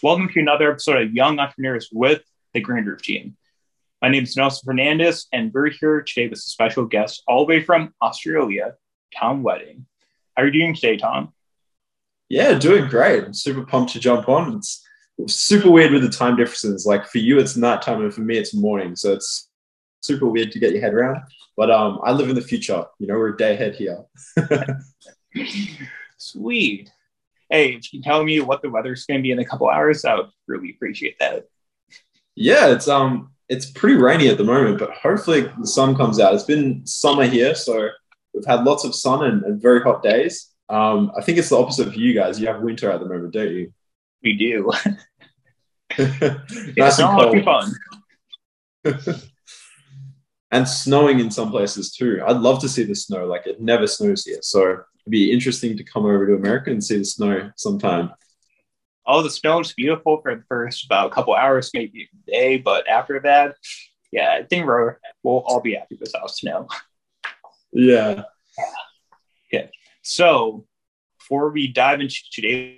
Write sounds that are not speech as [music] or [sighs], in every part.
Welcome to another episode of Young Entrepreneurs with the Green Roof Team. My name is Nelson Fernandez, and we're here today with a special guest all the way from Australia, Tom Wedding. How are you doing today, Tom? Yeah, doing great. I'm super pumped to jump on. It's super weird with the time differences. Like for you, it's nighttime, and for me, it's morning. So it's super weird to get your head around. But um, I live in the future. You know, we're a day ahead here. [laughs] Sweet. Hey, if you can tell me what the weather's going to be in a couple hours, I would really appreciate that. Yeah, it's um, it's pretty rainy at the moment, but hopefully the sun comes out. It's been summer here, so we've had lots of sun and, and very hot days. Um, I think it's the opposite for you guys. You have winter at the moment, don't you? We do. [laughs] [laughs] nice it's and cold. fun. [laughs] and snowing in some places too. I'd love to see the snow. Like it never snows here, so it'd be interesting to come over to America and see the snow sometime. Oh, the snow is beautiful for the first about a couple hours, maybe a day, but after that, yeah, I think we're, we'll all be happy without snow. Yeah. Yeah. So, before we dive into today's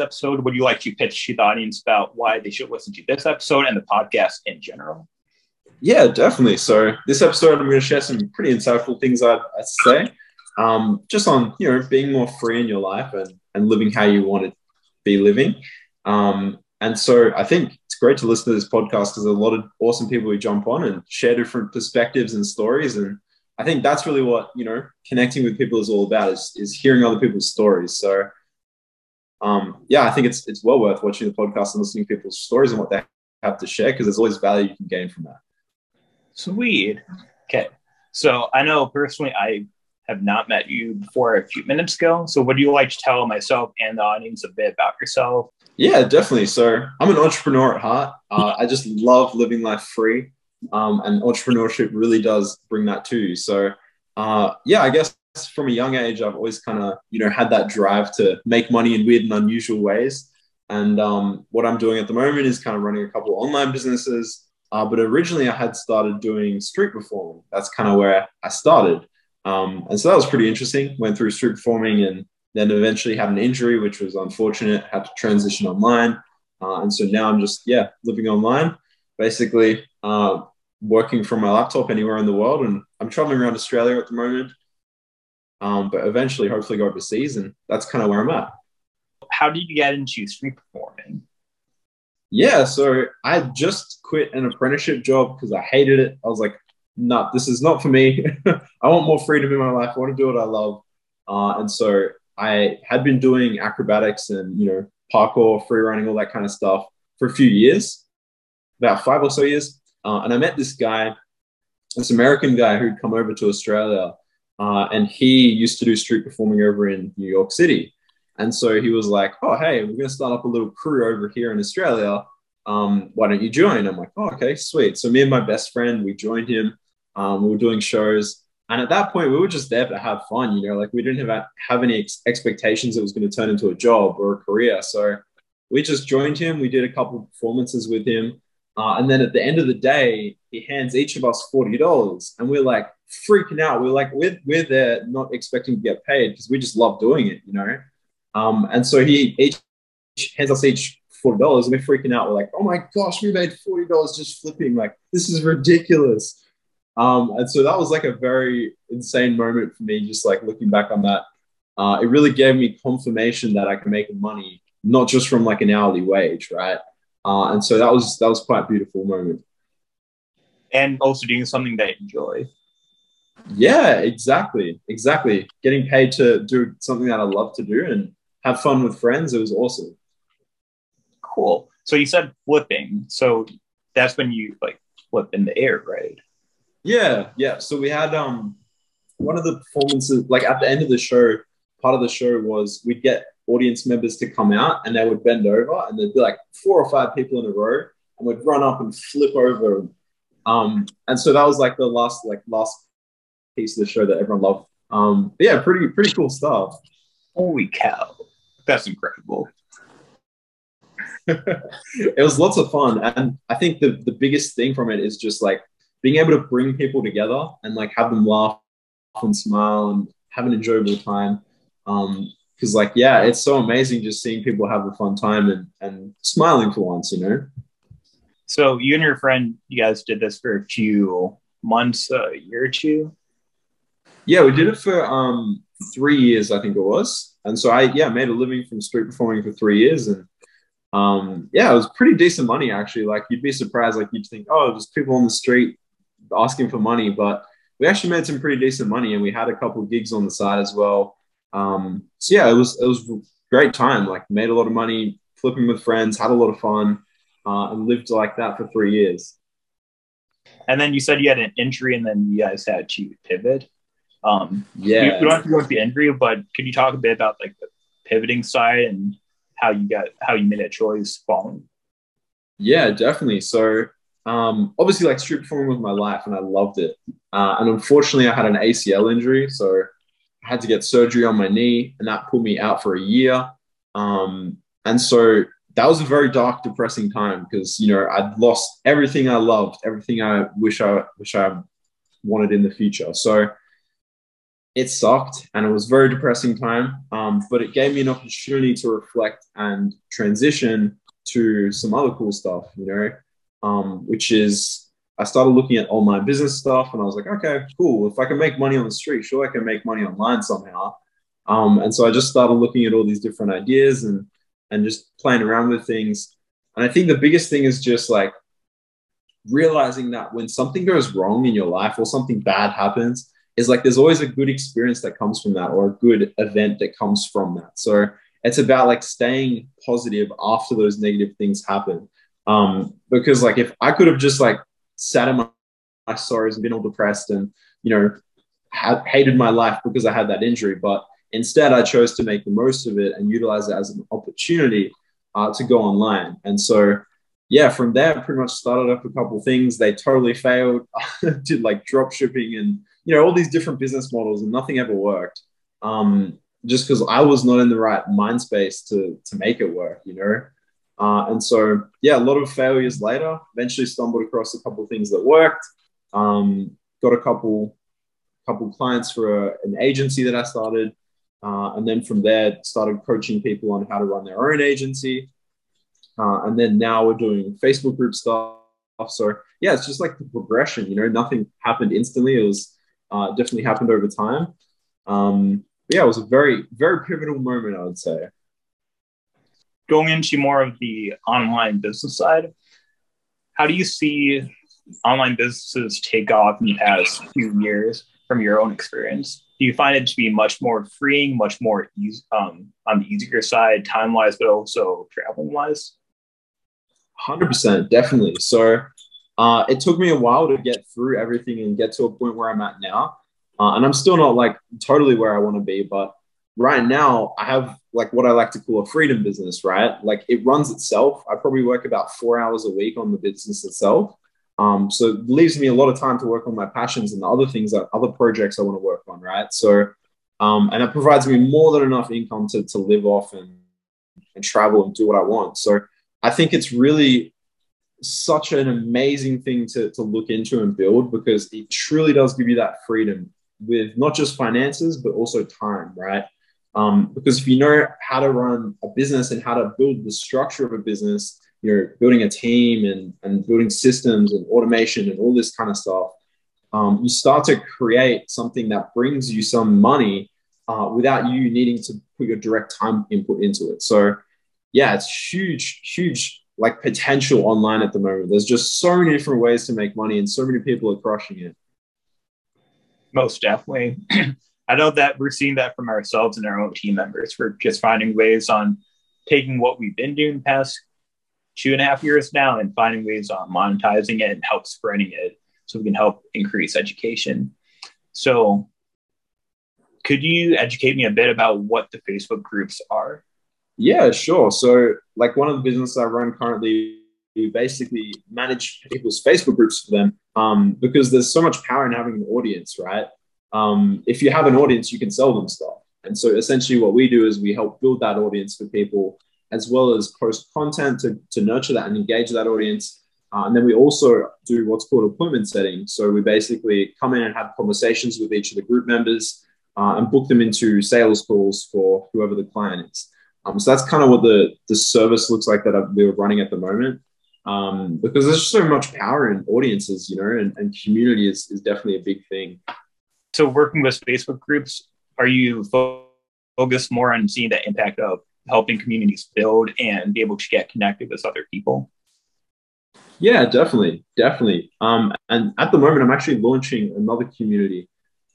episode, would you like to pitch to the audience about why they should listen to this episode and the podcast in general? Yeah, definitely. So this episode, I'm going to share some pretty insightful things I'd, I'd say, um, just on you know being more free in your life and and living how you want to be living. Um, and so I think it's great to listen to this podcast because a lot of awesome people who jump on and share different perspectives and stories. And I think that's really what you know connecting with people is all about is is hearing other people's stories. So um, yeah, I think it's it's well worth watching the podcast and listening to people's stories and what they have to share because there's always value you can gain from that. Sweet. Okay. So, I know personally I have not met you before a few minutes ago. So, would you like to tell myself and the audience a bit about yourself? Yeah, definitely. So I'm an entrepreneur at heart. Uh, I just love living life free, um, and entrepreneurship really does bring that to you. So uh, yeah, I guess from a young age, I've always kind of you know had that drive to make money in weird and unusual ways. And um, what I'm doing at the moment is kind of running a couple of online businesses. Uh, but originally, I had started doing street performing. That's kind of where I started. Um, and so that was pretty interesting. Went through street performing and then eventually had an injury, which was unfortunate, had to transition online. Uh, and so now I'm just, yeah, living online, basically uh, working from my laptop anywhere in the world. And I'm traveling around Australia at the moment, um, but eventually, hopefully, go overseas. And that's kind of where I'm at. How did you get into street performing? Yeah, so I just quit an apprenticeship job because I hated it. I was like, no, this is not for me. [laughs] I want more freedom in my life. I want to do what I love. Uh, and so I had been doing acrobatics and, you know, parkour, free running, all that kind of stuff for a few years, about five or so years. Uh, and I met this guy, this American guy who'd come over to Australia. Uh, and he used to do street performing over in New York City. And so he was like, oh, hey, we're going to start up a little crew over here in Australia. Um, why don't you join? I'm like, oh, okay, sweet. So me and my best friend, we joined him. Um, we were doing shows. And at that point, we were just there to have fun, you know, like we didn't have, have any ex- expectations it was going to turn into a job or a career. So we just joined him. We did a couple performances with him. Uh, and then at the end of the day, he hands each of us $40. And we're like freaking out. We're like, we're, we're there not expecting to get paid because we just love doing it, you know? Um, and so he each hands us each $40 and we're freaking out. We're like, oh my gosh, we made $40 just flipping. Like, this is ridiculous. Um, and so that was like a very insane moment for me, just like looking back on that. Uh, it really gave me confirmation that I can make money, not just from like an hourly wage, right? Uh, and so that was that was quite a beautiful moment. And also doing something they enjoy. Yeah, exactly, exactly. Getting paid to do something that I love to do and have fun with friends. It was awesome. Cool. So you said flipping. So that's when you like flip in the air, right? Yeah, yeah. So we had um one of the performances, like at the end of the show, part of the show was we'd get audience members to come out and they would bend over and there'd be like four or five people in a row and we'd run up and flip over. Um, and so that was like the last like last piece of the show that everyone loved. Um, yeah, pretty pretty cool stuff. Holy cow, that's incredible. [laughs] it was lots of fun, and I think the the biggest thing from it is just like being able to bring people together and like have them laugh and smile and have an enjoyable time. Um, because like yeah, it's so amazing just seeing people have a fun time and and smiling for once, you know. So you and your friend, you guys did this for a few months, a year or two. Yeah, we did it for um three years, I think it was. And so I yeah made a living from street performing for three years, and um yeah, it was pretty decent money actually. Like you'd be surprised, like you'd think, oh, there's people on the street asking for money, but we actually made some pretty decent money, and we had a couple gigs on the side as well. Um, so yeah, it was it was great time. Like made a lot of money, flipping with friends, had a lot of fun, uh, and lived like that for three years. And then you said you had an injury, and then you guys had to pivot. Um, yeah, we, don't have to go into the injury, but could you talk a bit about like the pivoting side and how you got how you made a choice following? Yeah, definitely. So um, obviously, like street performing was my life, and I loved it. Uh, and unfortunately, I had an ACL injury, so I had to get surgery on my knee, and that put me out for a year. Um, and so that was a very dark, depressing time because you know I'd lost everything I loved, everything I wish I wish I wanted in the future. So it sucked and it was very depressing time um, but it gave me an opportunity to reflect and transition to some other cool stuff you know um, which is i started looking at online business stuff and i was like okay cool if i can make money on the street sure i can make money online somehow um, and so i just started looking at all these different ideas and and just playing around with things and i think the biggest thing is just like realizing that when something goes wrong in your life or something bad happens is like there's always a good experience that comes from that or a good event that comes from that. So it's about like staying positive after those negative things happen. Um, because like if I could have just like sat in my, my sorrows and been all depressed and you know had hated my life because I had that injury, but instead I chose to make the most of it and utilize it as an opportunity uh, to go online. And so yeah, from there, I pretty much started up a couple things. They totally failed. [laughs] Did like drop shipping and you know all these different business models, and nothing ever worked. Um, just because I was not in the right mind space to to make it work, you know. Uh, and so yeah, a lot of failures later. Eventually, stumbled across a couple of things that worked. Um, got a couple couple clients for a, an agency that I started, uh, and then from there started coaching people on how to run their own agency. Uh, and then now we're doing Facebook group stuff. So yeah, it's just like the progression. You know, nothing happened instantly. It was uh, definitely happened over time. Um, yeah, it was a very very pivotal moment, I would say. Going into more of the online business side, how do you see online businesses take off in the past few years from your own experience? Do you find it to be much more freeing, much more easy, um, on the easier side, time wise, but also traveling wise? 100%, definitely. So uh, it took me a while to get through everything and get to a point where I'm at now. Uh, and I'm still not like totally where I want to be, but right now I have like what I like to call a freedom business, right? Like it runs itself. I probably work about four hours a week on the business itself. Um, so it leaves me a lot of time to work on my passions and the other things that other projects I want to work on, right? So, um, and it provides me more than enough income to, to live off and, and travel and do what I want. So I think it's really such an amazing thing to, to look into and build because it truly does give you that freedom with not just finances, but also time, right? Um, because if you know how to run a business and how to build the structure of a business, you're building a team and, and building systems and automation and all this kind of stuff, um, you start to create something that brings you some money uh, without you needing to put your direct time input into it. So yeah, it's huge, huge like potential online at the moment. There's just so many different ways to make money, and so many people are crushing it. Most definitely. [clears throat] I know that we're seeing that from ourselves and our own team members. We're just finding ways on taking what we've been doing the past two and a half years now and finding ways on monetizing it and help spreading it so we can help increase education. So, could you educate me a bit about what the Facebook groups are? Yeah, sure. So, like one of the businesses I run currently, we basically manage people's Facebook groups for them um, because there's so much power in having an audience, right? Um, if you have an audience, you can sell them stuff. And so, essentially, what we do is we help build that audience for people as well as post content to, to nurture that and engage that audience. Uh, and then we also do what's called appointment setting. So we basically come in and have conversations with each of the group members uh, and book them into sales calls for whoever the client is. Um, so that's kind of what the, the service looks like that we're running at the moment. Um, because there's so much power in audiences, you know, and, and community is, is definitely a big thing. So working with Facebook groups, are you focused more on seeing the impact of helping communities build and be able to get connected with other people? Yeah, definitely, definitely. Um, and at the moment, I'm actually launching another community,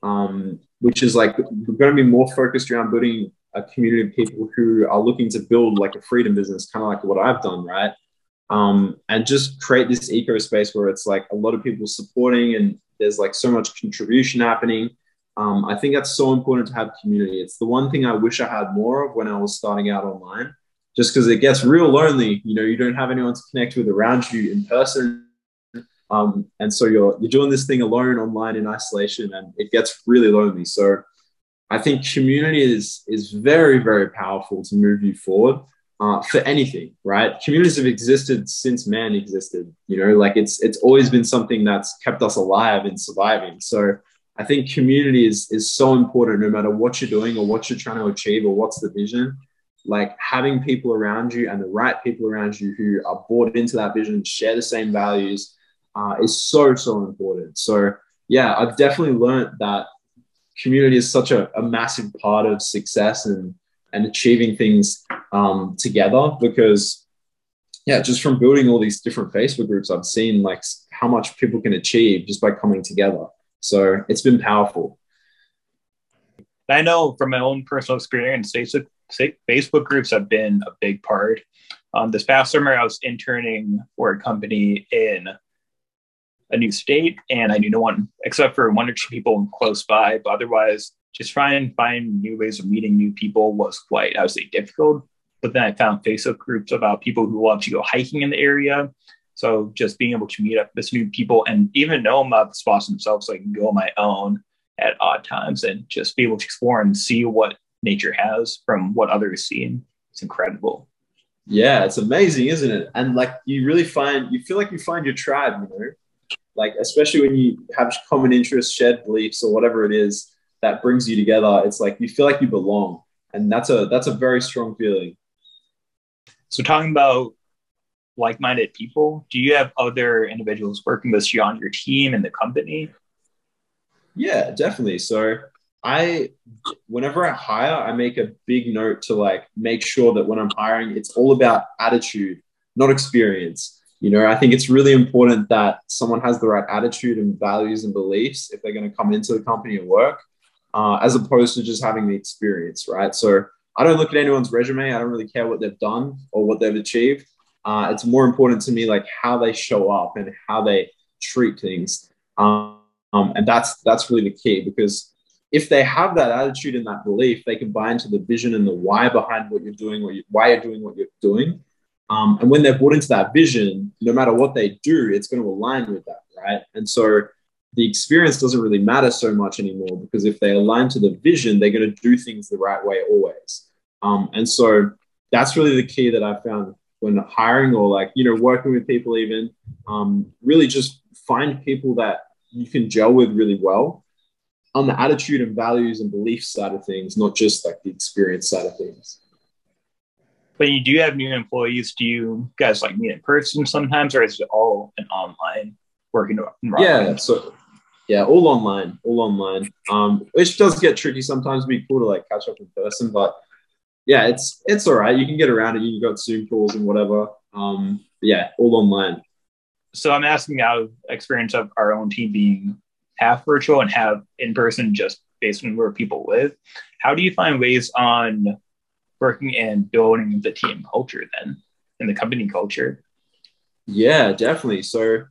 um, which is like we're going to be more focused around building a community of people who are looking to build like a freedom business, kind of like what I've done, right? Um, and just create this eco space where it's like a lot of people supporting and there's like so much contribution happening. Um, I think that's so important to have community. It's the one thing I wish I had more of when I was starting out online just because it gets real lonely. You know, you don't have anyone to connect with around you in person. Um, and so you're you're doing this thing alone online in isolation, and it gets really lonely. So I think community is is very very powerful to move you forward uh, for anything, right? Communities have existed since man existed. You know, like it's it's always been something that's kept us alive and surviving. So I think community is is so important, no matter what you're doing or what you're trying to achieve or what's the vision like having people around you and the right people around you who are bought into that vision, share the same values, uh, is so so important. So yeah, I've definitely learned that community is such a, a massive part of success and and achieving things um, together because yeah, just from building all these different Facebook groups, I've seen like how much people can achieve just by coming together. So it's been powerful. I know from my own personal experience, Facebook Facebook groups have been a big part. Um, this past summer, I was interning for a company in a new state, and I knew no one except for one or two people close by. But otherwise, just trying to find new ways of meeting new people was quite, I would say, difficult. But then I found Facebook groups about people who love to go hiking in the area. So just being able to meet up with new people and even know about the spots themselves, so I can go on my own at odd times and just be able to explore and see what nature has from what others see. It's incredible. Yeah, it's amazing, isn't it? And like you really find you feel like you find your tribe, you know, like especially when you have common interests, shared beliefs, or whatever it is that brings you together. It's like you feel like you belong, and that's a that's a very strong feeling. So talking about like-minded people, do you have other individuals working with you on your team and the company? Yeah, definitely. So I, whenever I hire, I make a big note to like make sure that when I'm hiring, it's all about attitude, not experience. You know, I think it's really important that someone has the right attitude and values and beliefs if they're going to come into the company and work, uh, as opposed to just having the experience, right? So I don't look at anyone's resume. I don't really care what they've done or what they've achieved. Uh, it's more important to me like how they show up and how they treat things. Um, and that's that's really the key because if they have that attitude and that belief, they can buy into the vision and the why behind what you're doing, what you, why you're doing what you're doing. Um, and when they're bought into that vision, no matter what they do, it's going to align with that, right? And so the experience doesn't really matter so much anymore because if they align to the vision, they're going to do things the right way always. Um, and so that's really the key that I found when hiring or like you know working with people even um, really just find people that you can gel with really well on the attitude and values and belief side of things, not just like the experience side of things. When you do have new employees, do you guys like meet in person sometimes, or is it all an online working? environment? Yeah, so yeah, all online, all online. Um, which does get tricky sometimes. Be cool to like catch up in person, but yeah, it's it's all right. You can get around it. You can go Zoom calls and whatever. Um, yeah, all online. So I'm asking out of experience of our own team being half virtual and half in person just based on where people live. How do you find ways on working and building the team culture then and the company culture? Yeah, definitely. So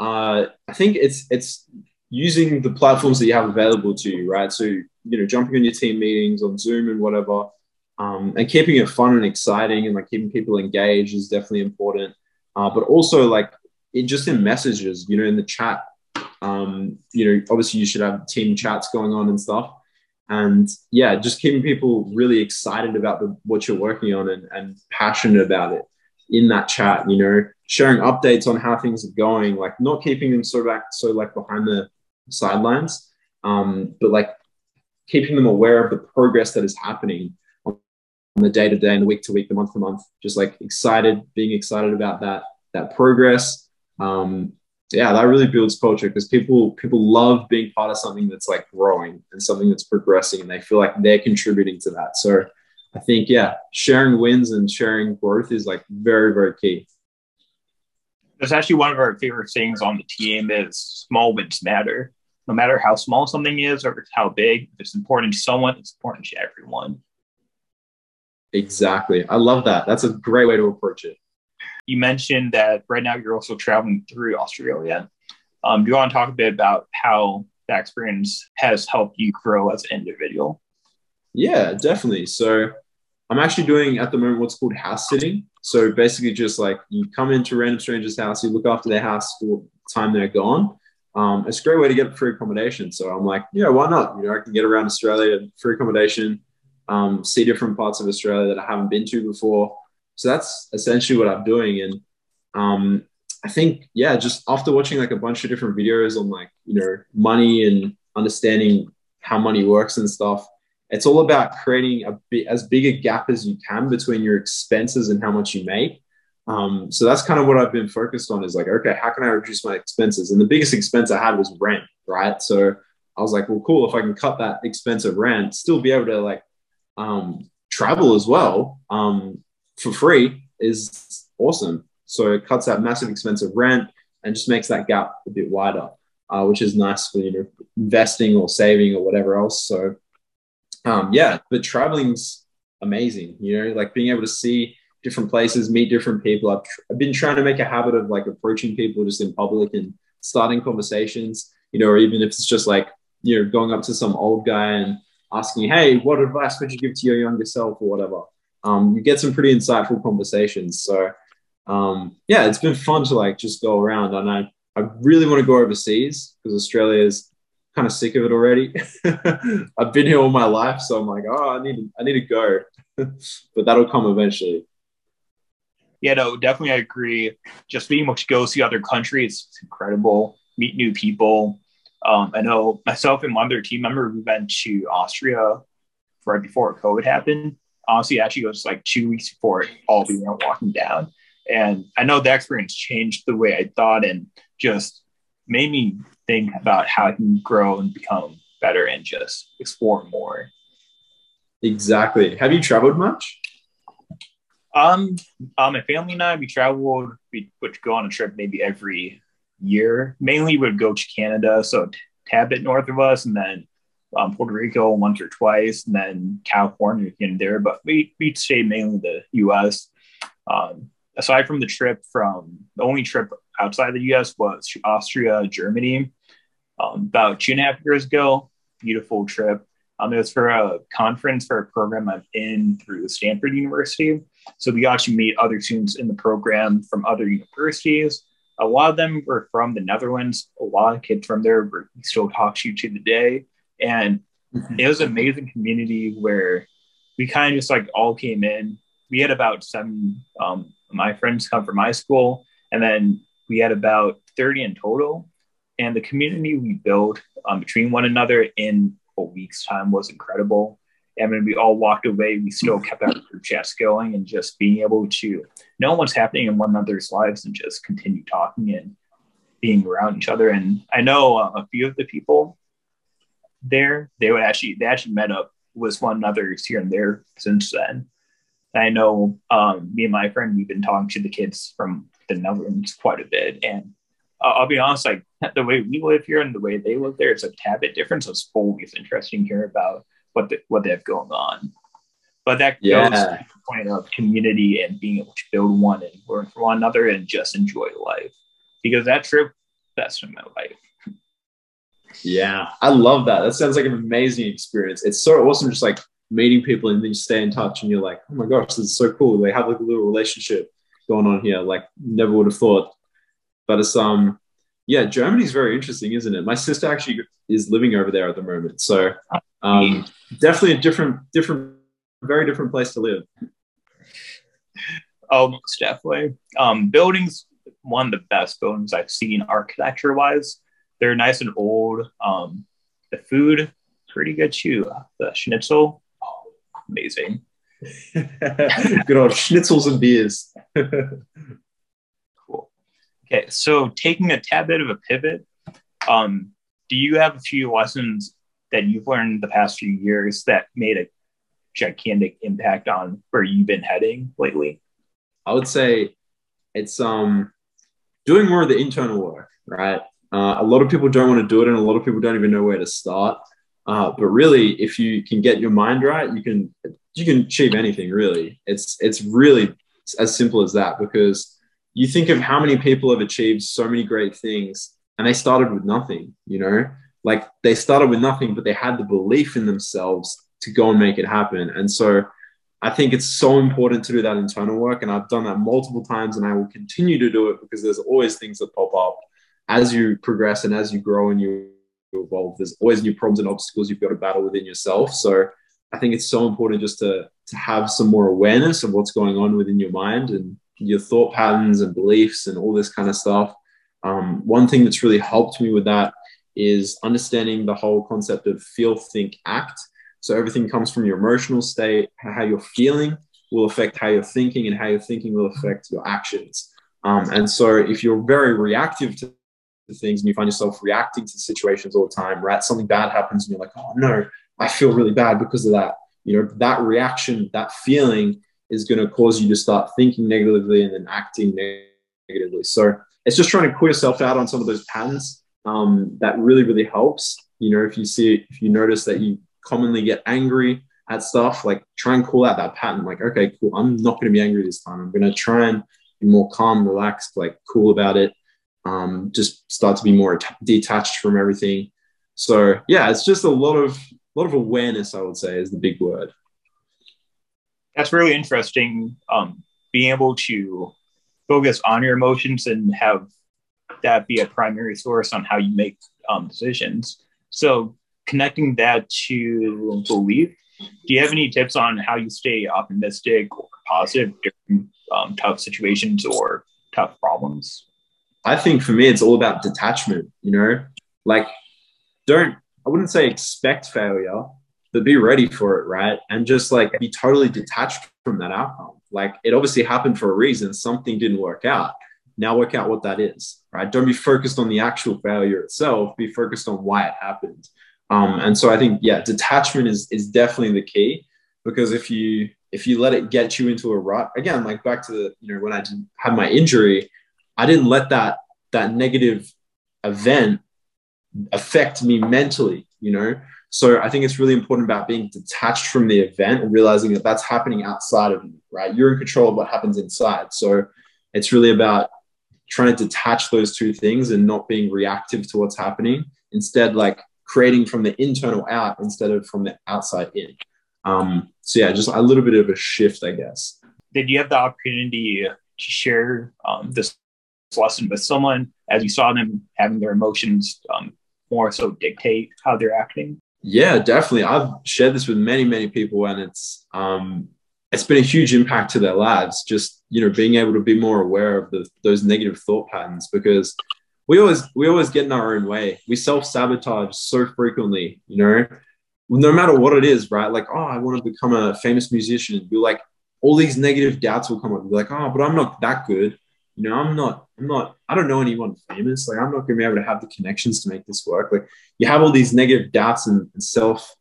uh, I think it's it's using the platforms that you have available to you, right? So you know, jumping on your team meetings on Zoom and whatever, um, and keeping it fun and exciting and like keeping people engaged is definitely important. Uh, but also like it just in messages, you know, in the chat, um, you know, obviously you should have team chats going on and stuff. And yeah, just keeping people really excited about the, what you're working on and, and passionate about it in that chat, you know, sharing updates on how things are going, like not keeping them so back, so like behind the sidelines, um, but like keeping them aware of the progress that is happening on the day to day and the week to week, the month to month, just like excited, being excited about that, that progress. Um, yeah, that really builds culture because people people love being part of something that's like growing and something that's progressing, and they feel like they're contributing to that. So I think yeah, sharing wins and sharing growth is like very very key. That's actually one of our favorite things on the team is small wins matter. No matter how small something is or how big, if it's important to someone, it's important to everyone. Exactly. I love that. That's a great way to approach it. You mentioned that right now you're also traveling through Australia. Um, do you want to talk a bit about how that experience has helped you grow as an individual? Yeah, definitely. So I'm actually doing at the moment what's called house sitting. So basically, just like you come into random strangers' house, you look after their house for the time they're gone. Um, it's a great way to get free accommodation. So I'm like, yeah, why not? You know, I can get around Australia, free accommodation, um, see different parts of Australia that I haven't been to before. So that's essentially what I'm doing. And um, I think, yeah, just after watching like a bunch of different videos on like, you know, money and understanding how money works and stuff, it's all about creating a bit as big a gap as you can between your expenses and how much you make. Um, so that's kind of what I've been focused on is like, okay, how can I reduce my expenses? And the biggest expense I had was rent, right? So I was like, well, cool. If I can cut that expense of rent, still be able to like um, travel as well um, for free is awesome. So it cuts that massive expense of rent and just makes that gap a bit wider, uh, which is nice for you know investing or saving or whatever else. So um, yeah, but traveling's amazing. You know, like being able to see different places, meet different people. I've, tr- I've been trying to make a habit of like approaching people just in public and starting conversations. You know, or even if it's just like you know going up to some old guy and asking, "Hey, what advice would you give to your younger self?" or whatever. Um, you get some pretty insightful conversations. So um, yeah, it's been fun to like just go around, and I I really want to go overseas because Australia is kind of sick of it already. [laughs] I've been here all my life, so I'm like, oh, I need I need to go, [laughs] but that'll come eventually. Yeah, no, definitely, I agree. Just being able to go see other countries, it's incredible. Meet new people. Um, I know myself and one other team member, we went to Austria right before COVID happened. Honestly, actually, it was like two weeks before it all began walking down. And I know the experience changed the way I thought and just made me think about how I can grow and become better and just explore more. Exactly. Have you traveled much? Um, um, my family and I, we traveled, we would go on a trip maybe every year. Mainly would go to Canada, so a tad bit north of us, and then um, Puerto Rico once or twice, and then California in there. But we we stay mainly the U.S. Um, aside from the trip from the only trip outside the U.S. was Austria, Germany, um, about two and a half years ago. Beautiful trip. Um, it was for a conference for a program I'm in through Stanford University. So we got to meet other students in the program from other universities. A lot of them were from the Netherlands. A lot of kids from there were, we still talk to to the day. And mm-hmm. it was an amazing community where we kind of just like all came in. We had about seven um, my friends come from my school, and then we had about 30 in total. And the community we built um, between one another in a week's time was incredible. And when we all walked away, we still kept our group [laughs] chats going and just being able to know what's happening in one another's lives and just continue talking and being around each other. And I know uh, a few of the people there, they would actually, they actually met up with one another here and there since then. I know um, me and my friend, we've been talking to the kids from the Netherlands quite a bit. And uh, I'll be honest, like [laughs] the way we live here and the way they live there, it's a tad bit different. So it's always interesting to hear about what the, what they have going on. But that yeah. goes to the point of community and being able to build one and learn from one another and just enjoy life. Because that trip, best in my life. Yeah, I love that. That sounds like an amazing experience. It's so awesome, just like meeting people and then you stay in touch and you're like, oh my gosh, this is so cool. They have like a little relationship going on here. Like never would have thought. But it's um yeah, Germany's very interesting, isn't it? My sister actually is living over there at the moment. So um definitely a different, different, very different place to live. Oh, most definitely. Um, buildings, one of the best buildings I've seen architecture wise. They're nice and old. Um, the food pretty good too. The schnitzel, oh, amazing. [laughs] good old schnitzels and beers. [laughs] cool. Okay, so taking a tad bit of a pivot, um, do you have a few lessons that you've learned the past few years that made a gigantic impact on where you've been heading lately? I would say it's um doing more of the internal work, right? Uh, a lot of people don't want to do it, and a lot of people don't even know where to start. Uh, but really, if you can get your mind right, you can you can achieve anything. Really, it's it's really as simple as that. Because you think of how many people have achieved so many great things, and they started with nothing. You know, like they started with nothing, but they had the belief in themselves to go and make it happen. And so, I think it's so important to do that internal work, and I've done that multiple times, and I will continue to do it because there's always things that pop up as you progress and as you grow and you evolve, there's always new problems and obstacles you've got to battle within yourself. So I think it's so important just to, to have some more awareness of what's going on within your mind and your thought patterns and beliefs and all this kind of stuff. Um, one thing that's really helped me with that is understanding the whole concept of feel, think, act. So everything comes from your emotional state, how you're feeling will affect how you're thinking, and how you're thinking will affect your actions. Um, and so if you're very reactive to things and you find yourself reacting to situations all the time, right? Something bad happens and you're like, oh no, I feel really bad because of that. You know, that reaction, that feeling is going to cause you to start thinking negatively and then acting negatively. So it's just trying to clear yourself out on some of those patterns. Um, that really, really helps. You know, if you see, if you notice that you commonly get angry at stuff, like try and call out that pattern. Like, okay, cool. I'm not going to be angry this time. I'm going to try and be more calm, relaxed, like cool about it um, just start to be more detached from everything. So yeah, it's just a lot of a lot of awareness. I would say is the big word. That's really interesting. Um, being able to focus on your emotions and have that be a primary source on how you make um, decisions. So connecting that to belief, do you have any tips on how you stay optimistic or positive during um, tough situations or tough problems? I think for me, it's all about detachment, you know, like don't, I wouldn't say expect failure, but be ready for it, right? And just like be totally detached from that outcome. Like it obviously happened for a reason, something didn't work out. Now work out what that is, right? Don't be focused on the actual failure itself, be focused on why it happened. Um, and so I think, yeah, detachment is, is definitely the key because if you, if you let it get you into a rut, again, like back to the, you know, when I did, had my injury, I didn't let that that negative event affect me mentally, you know? So I think it's really important about being detached from the event and realizing that that's happening outside of you, right? You're in control of what happens inside. So it's really about trying to detach those two things and not being reactive to what's happening. Instead, like creating from the internal out instead of from the outside in. Um, so yeah, just a little bit of a shift, I guess. Did you have the opportunity to share um, this lesson with someone as you saw them having their emotions um, more so dictate how they're acting? Yeah, definitely. I've shared this with many, many people, and it's um, it's been a huge impact to their lives. Just you know, being able to be more aware of the, those negative thought patterns because we always we always get in our own way. We self sabotage so frequently. You know, no matter what it is, right? Like, oh, I want to become a famous musician. You're like, all these negative doubts will come up. You're like, oh, but I'm not that good you know, I'm not, I'm not, I don't know anyone famous. Like, I'm not going to be able to have the connections to make this work. Like, you have all these negative doubts and, and self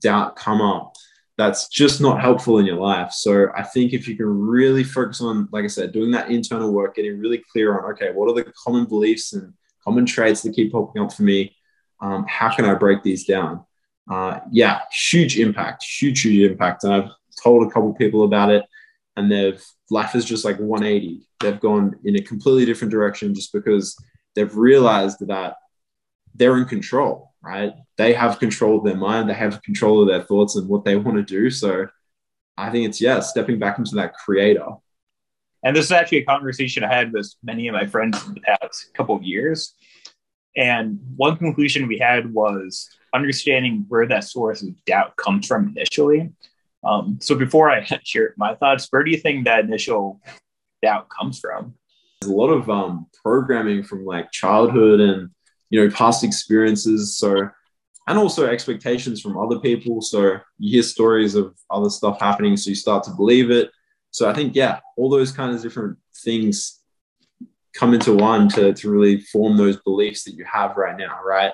doubt come up. That's just not helpful in your life. So, I think if you can really focus on, like I said, doing that internal work, getting really clear on, okay, what are the common beliefs and common traits that keep popping up for me? Um, how can I break these down? Uh, yeah, huge impact, huge, huge impact. And I've told a couple people about it and they've life is just like 180 they've gone in a completely different direction just because they've realized that they're in control right? They have control of their mind. They have control of their thoughts and what they want to do. So i think it's yeah stepping back into that creator. And this is actually a conversation i had with many of my friends in the past couple of years. And one conclusion we had was understanding where that source of doubt comes from initially. Um, so before I [laughs] share my thoughts, where do you think that initial doubt comes from? There's a lot of um, programming from like childhood and you know past experiences. So and also expectations from other people. So you hear stories of other stuff happening, so you start to believe it. So I think, yeah, all those kind of different things come into one to, to really form those beliefs that you have right now, right?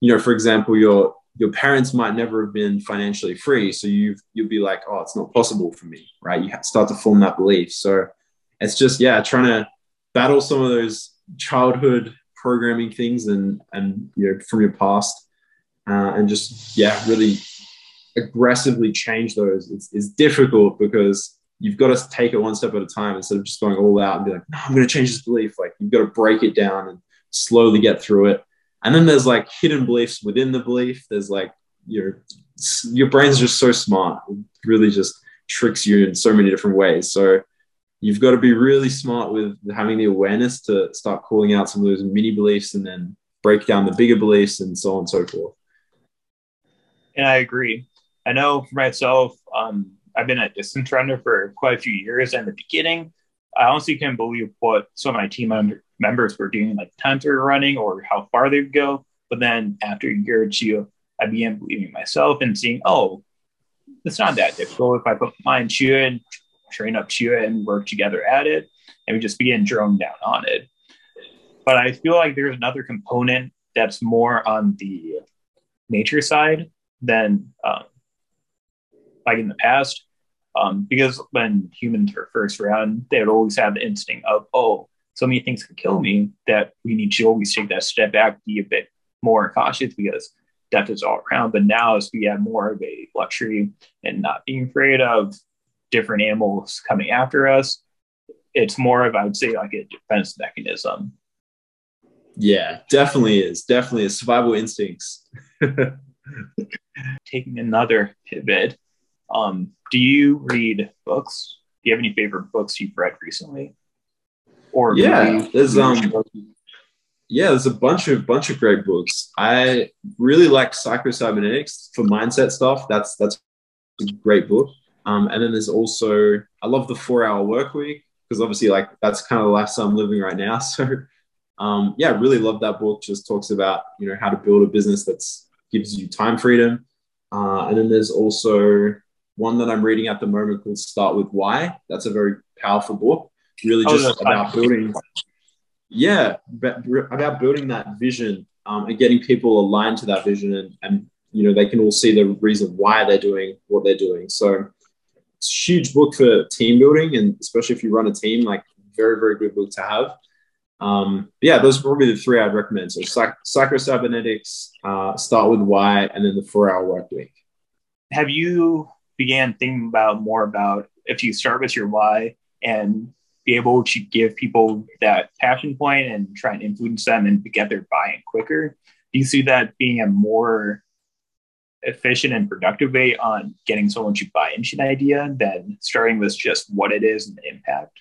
You know, for example, your your parents might never have been financially free, so you you'll be like, oh, it's not possible for me, right? You start to form that belief. So it's just yeah, trying to battle some of those childhood programming things and and you know from your past, uh, and just yeah, really aggressively change those. It's, it's difficult because you've got to take it one step at a time instead of just going all out and be like, no, I'm going to change this belief. Like you've got to break it down and slowly get through it. And then there's like hidden beliefs within the belief. There's like your your brain's just so smart. It really just tricks you in so many different ways. So you've got to be really smart with having the awareness to start calling out some of those mini beliefs and then break down the bigger beliefs and so on and so forth. And I agree. I know for myself, um, I've been a distance runner for quite a few years. And in the beginning, I honestly couldn't believe what some of my team members were doing, like times they were running or how far they'd go. But then after a year or two, I began believing myself and seeing, oh, it's not that difficult if I put my mind to it, train up to it, and work together at it, and we just begin drilling down on it. But I feel like there's another component that's more on the nature side than um, like in the past. Um, because when humans were first around, they would always have the instinct of, oh, so many things could kill me that we need to always take that step back, be a bit more cautious because death is all around. But now, as we have more of a luxury and not being afraid of different animals coming after us, it's more of, I would say, like a defense mechanism. Yeah, definitely is. Definitely is survival instincts. [laughs] Taking another pivot, um, do you read books? Do you have any favorite books you've read recently? Or yeah, there's um, yeah, there's a bunch of bunch of great books. I really like Psycho-Cybernetics for mindset stuff. That's that's a great book. Um, and then there's also I love the Four Hour Work Week because obviously like that's kind of the lifestyle I'm living right now. [laughs] So um, yeah, really love that book. Just talks about you know how to build a business that gives you time freedom. Uh, and then there's also one that I'm reading at the moment called Start with Why. That's a very powerful book, really oh, just about building. Yeah, about building that vision um, and getting people aligned to that vision, and, and you know they can all see the reason why they're doing what they're doing. So huge book for team building, and especially if you run a team, like very very good book to have. Um, yeah, those are probably the three I'd recommend. So psych- Psycho-Cybernetics, uh, start with why, and then the four hour work week. Have you began thinking about more about if you start with your why and be able to give people that passion point and try and influence them and get their buy-in quicker. Do you see that being a more efficient and productive way on getting someone to buy into an idea than starting with just what it is and the impact?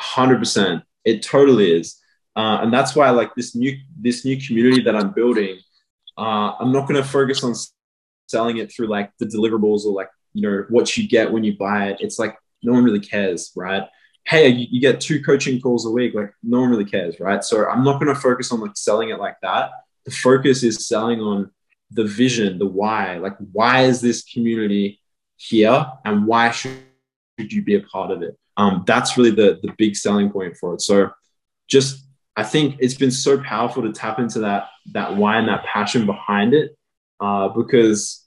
100%. It totally is. Uh, and that's why like this new this new community that I'm building, uh, I'm not going to focus on selling it through like the deliverables or like you know what you get when you buy it it's like no one really cares right hey you, you get two coaching calls a week like no one really cares right so i'm not going to focus on like selling it like that the focus is selling on the vision the why like why is this community here and why should you be a part of it um, that's really the the big selling point for it so just i think it's been so powerful to tap into that that why and that passion behind it uh, because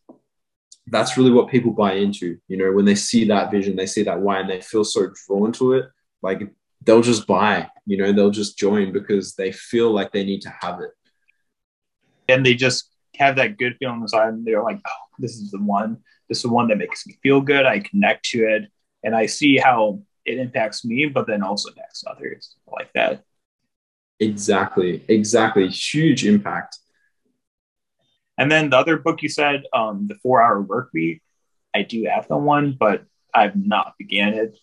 that's really what people buy into. You know, when they see that vision, they see that why, and they feel so drawn to it. Like they'll just buy. You know, they'll just join because they feel like they need to have it. And they just have that good feeling inside. And they're like, "Oh, this is the one. This is the one that makes me feel good. I connect to it, and I see how it impacts me, but then also impacts others like that." Exactly. Exactly. Huge impact. And then the other book you said, um, The Four Hour Work Week, I do have the one, but I've not began it.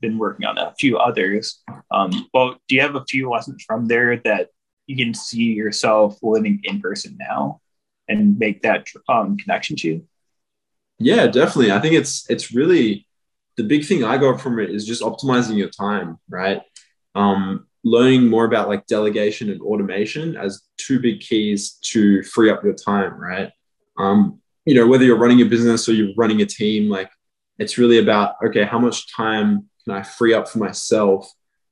Been working on a few others. Um, well, do you have a few lessons from there that you can see yourself living in person now and make that um, connection to? You? Yeah, definitely. I think it's it's really the big thing I got from it is just optimizing your time, right? Um, learning more about like delegation and automation as two big keys to free up your time, right? Um, you know, whether you're running a business or you're running a team, like it's really about okay, how much time can I free up for myself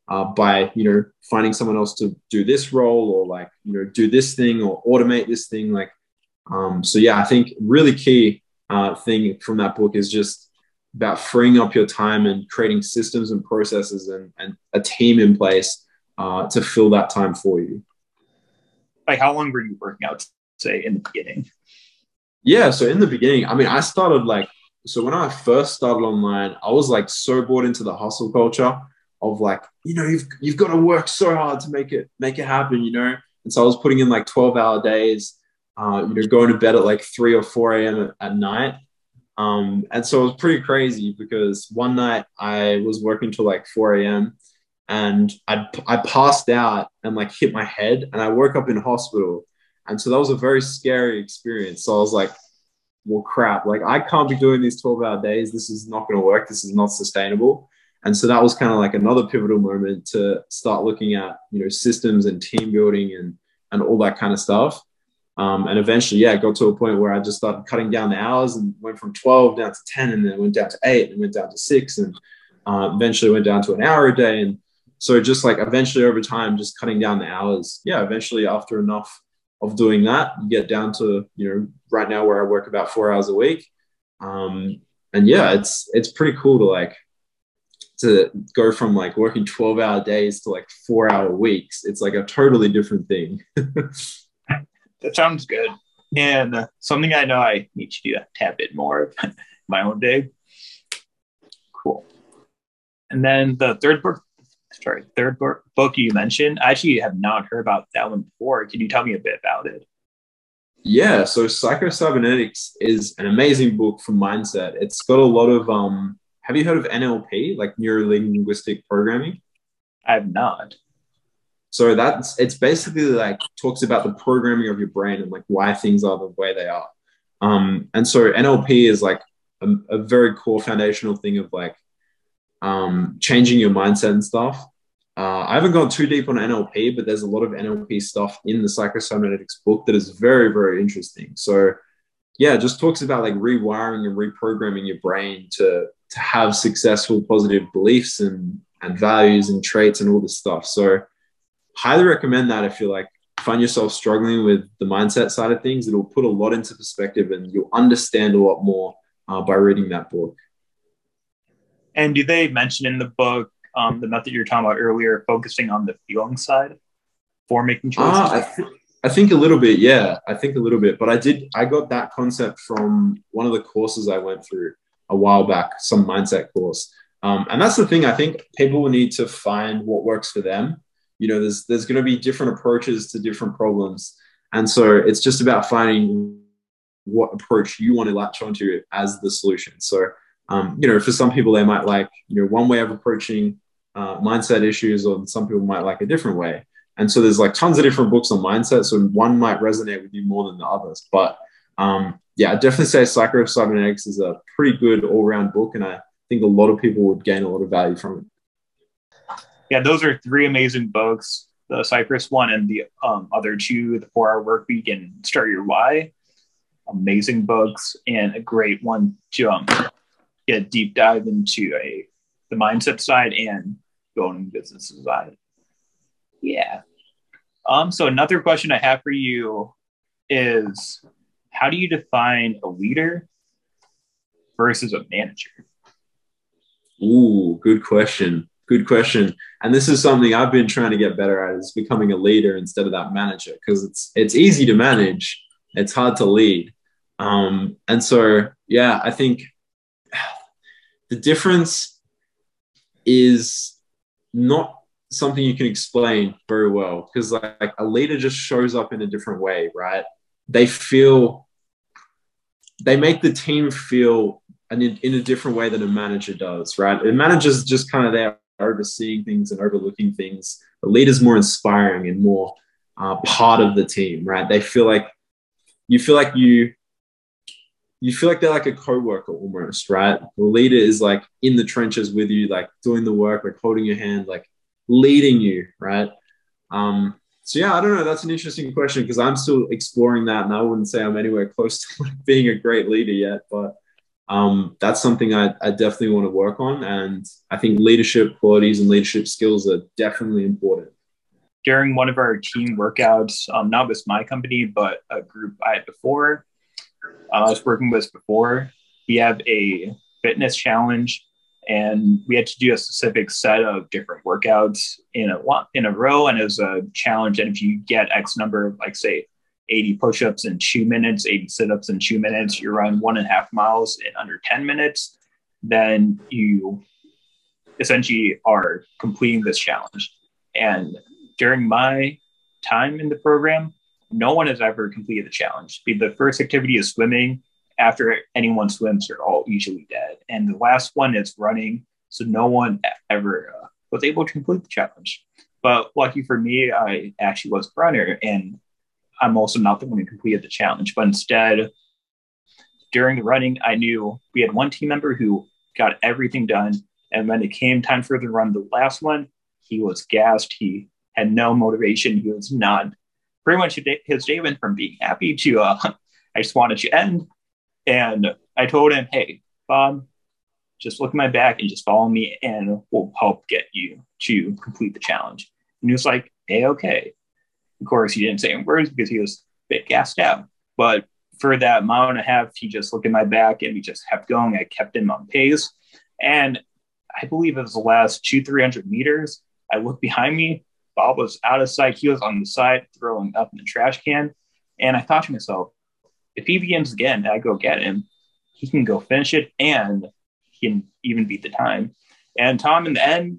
uh, by you know finding someone else to do this role or like you know do this thing or automate this thing, like um, so yeah, I think really key uh, thing from that book is just about freeing up your time and creating systems and processes and, and a team in place uh, to fill that time for you. Like, how long were you working out, say, in the beginning? Yeah, so in the beginning, I mean, I started like, so when I first started online, I was like so bought into the hustle culture of like, you know, you've you've got to work so hard to make it make it happen, you know. And so I was putting in like 12 hour days, uh, you know, going to bed at like 3 or 4 a.m. At, night. Um, and so it was pretty crazy because one night I was working till like 4 a.m and I, I passed out and like hit my head and I woke up in hospital. And so that was a very scary experience. So I was like, well, crap, like I can't be doing these 12 hour days. This is not going to work. This is not sustainable. And so that was kind of like another pivotal moment to start looking at, you know, systems and team building and, and all that kind of stuff. Um, and eventually, yeah, it got to a point where I just started cutting down the hours and went from 12 down to 10 and then went down to eight and went down to six and uh, eventually went down to an hour a day. And so just like eventually over time, just cutting down the hours. Yeah, eventually after enough of doing that, you get down to you know right now where I work about four hours a week. Um, and yeah, it's it's pretty cool to like to go from like working 12 hour days to like four hour weeks. It's like a totally different thing. [laughs] that sounds good. And uh, something I know I need to do a tad bit more of [laughs] my own day. Cool. And then the third book sorry, third book you mentioned. I actually have not heard about that one before. Can you tell me a bit about it? Yeah, so Psycho-Cybernetics is an amazing book for mindset. It's got a lot of um have you heard of NLP, like neuro linguistic programming? I have not. So that's it's basically like talks about the programming of your brain and like why things are the way they are. Um, and so NLP is like a, a very core foundational thing of like um, changing your mindset and stuff. Uh, I haven't gone too deep on NLP, but there's a lot of NLP stuff in the Psycho-Cybernetics book that is very, very interesting. So, yeah, just talks about like rewiring and reprogramming your brain to to have successful, positive beliefs and and values and traits and all this stuff. So, highly recommend that if you're like find yourself struggling with the mindset side of things. It'll put a lot into perspective, and you'll understand a lot more uh, by reading that book. And do they mention in the book um, the method you're talking about earlier, focusing on the feeling side for making choices? Uh, I, th- I think a little bit, yeah. I think a little bit, but I did. I got that concept from one of the courses I went through a while back, some mindset course. Um, and that's the thing. I think people will need to find what works for them. You know, there's there's going to be different approaches to different problems, and so it's just about finding what approach you want to latch onto as the solution. So um, you know, for some people, they might like, you know, one way of approaching uh, mindset issues, or some people might like a different way. And so there's like tons of different books on mindset. So one might resonate with you more than the others. But um, yeah, I definitely say Psycho-Cybernetics is a pretty good all round book. And I think a lot of people would gain a lot of value from it. Yeah, those are three amazing books the Cypress one and the um, other two, The Four Hour Work Week and Start Your Why. Amazing books and a great one to um, get a deep dive into a the mindset side and owning business side. Yeah. Um, so another question I have for you is how do you define a leader versus a manager? Ooh, good question. Good question. And this is something I've been trying to get better at is becoming a leader instead of that manager because it's it's easy to manage, it's hard to lead. Um, and so yeah, I think [sighs] the difference is not something you can explain very well because like, like, a leader just shows up in a different way right they feel they make the team feel in, in a different way than a manager does right a manager's just kind of there overseeing things and overlooking things the leader's more inspiring and more uh, part of the team right they feel like you feel like you you feel like they're like a co-worker almost, right? The leader is like in the trenches with you, like doing the work, like holding your hand, like leading you, right? Um, so yeah, I don't know. That's an interesting question because I'm still exploring that, and I wouldn't say I'm anywhere close to like being a great leader yet. But um, that's something I, I definitely want to work on, and I think leadership qualities and leadership skills are definitely important. During one of our team workouts, um, not with my company, but a group I had before, uh, I was working with before. We have a fitness challenge and we had to do a specific set of different workouts in a in a row and it was a challenge and if you get x number like say 80 push-ups in two minutes 80 sit-ups in two minutes you run one and a half miles in under 10 minutes then you essentially are completing this challenge and during my time in the program no one has ever completed the challenge the first activity is swimming after anyone swims, they're all usually dead. And the last one is running. So no one ever uh, was able to complete the challenge. But lucky for me, I actually was a runner and I'm also not the one who completed the challenge. But instead, during the running, I knew we had one team member who got everything done. And when it came time for the run, the last one, he was gassed. He had no motivation. He was not pretty much his day went from being happy to uh, [laughs] I just wanted to end and I told him, hey, Bob, just look at my back and just follow me and we'll help get you to complete the challenge. And he was like, hey, okay. Of course, he didn't say in words because he was a bit gassed out. But for that mile and a half, he just looked at my back and we just kept going. I kept him on pace. And I believe it was the last two, 300 meters. I looked behind me. Bob was out of sight. He was on the side throwing up in the trash can. And I thought to myself, if he begins again, I go get him. He can go finish it, and he can even beat the time. And Tom, in the end,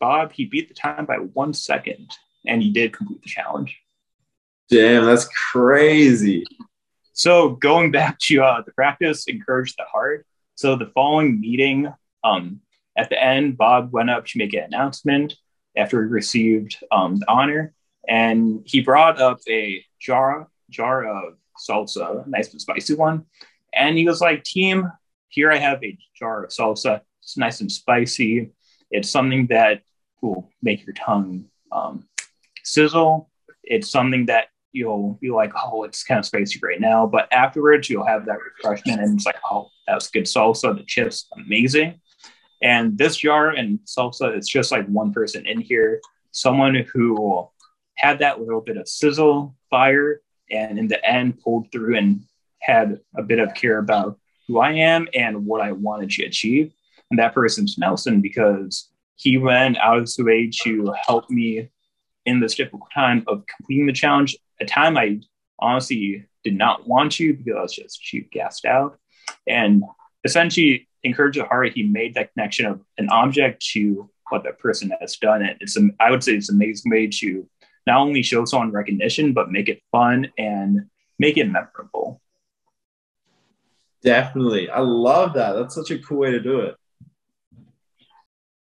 Bob, he beat the time by one second, and he did complete the challenge. Damn, that's crazy. So going back to uh, the practice, encourage the heart. So the following meeting, um, at the end, Bob went up to make an announcement after he received um, the honor, and he brought up a jar jar of salsa, nice and spicy one. And he was like, Team, here I have a jar of salsa. It's nice and spicy. It's something that will make your tongue um, sizzle. It's something that you'll be like, oh, it's kind of spicy right now. But afterwards, you'll have that refreshment and it's like, oh, that was good salsa. The chips, amazing. And this jar and salsa, it's just like one person in here, someone who had that little bit of sizzle fire and in the end pulled through and had a bit of care about who I am and what I wanted to achieve. And that person's Nelson because he went out of his way to help me in this difficult time of completing the challenge, a time I honestly did not want to because I was just too gassed out. And essentially, encourage the heart, he made that connection of an object to what that person has done. And it's, I would say, it's an amazing way to not only show someone recognition, but make it fun and make it memorable. Definitely. I love that. That's such a cool way to do it.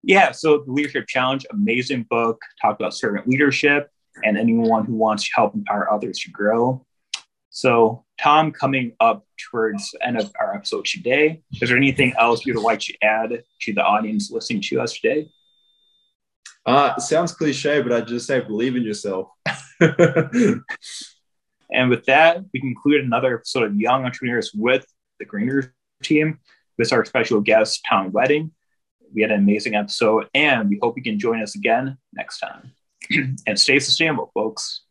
Yeah. So, the Leadership Challenge, amazing book, talk about servant leadership and anyone who wants to help empower others to grow. So, Tom, coming up towards the end of our episode today, is there anything else you'd like to add to the audience listening to us today? Uh, sounds cliche, but I just say believe in yourself. [laughs] and with that, we conclude another episode of Young Entrepreneurs with the Green Roof team with our special guest, Tom Wedding. We had an amazing episode, and we hope you can join us again next time. [clears throat] and stay sustainable, folks.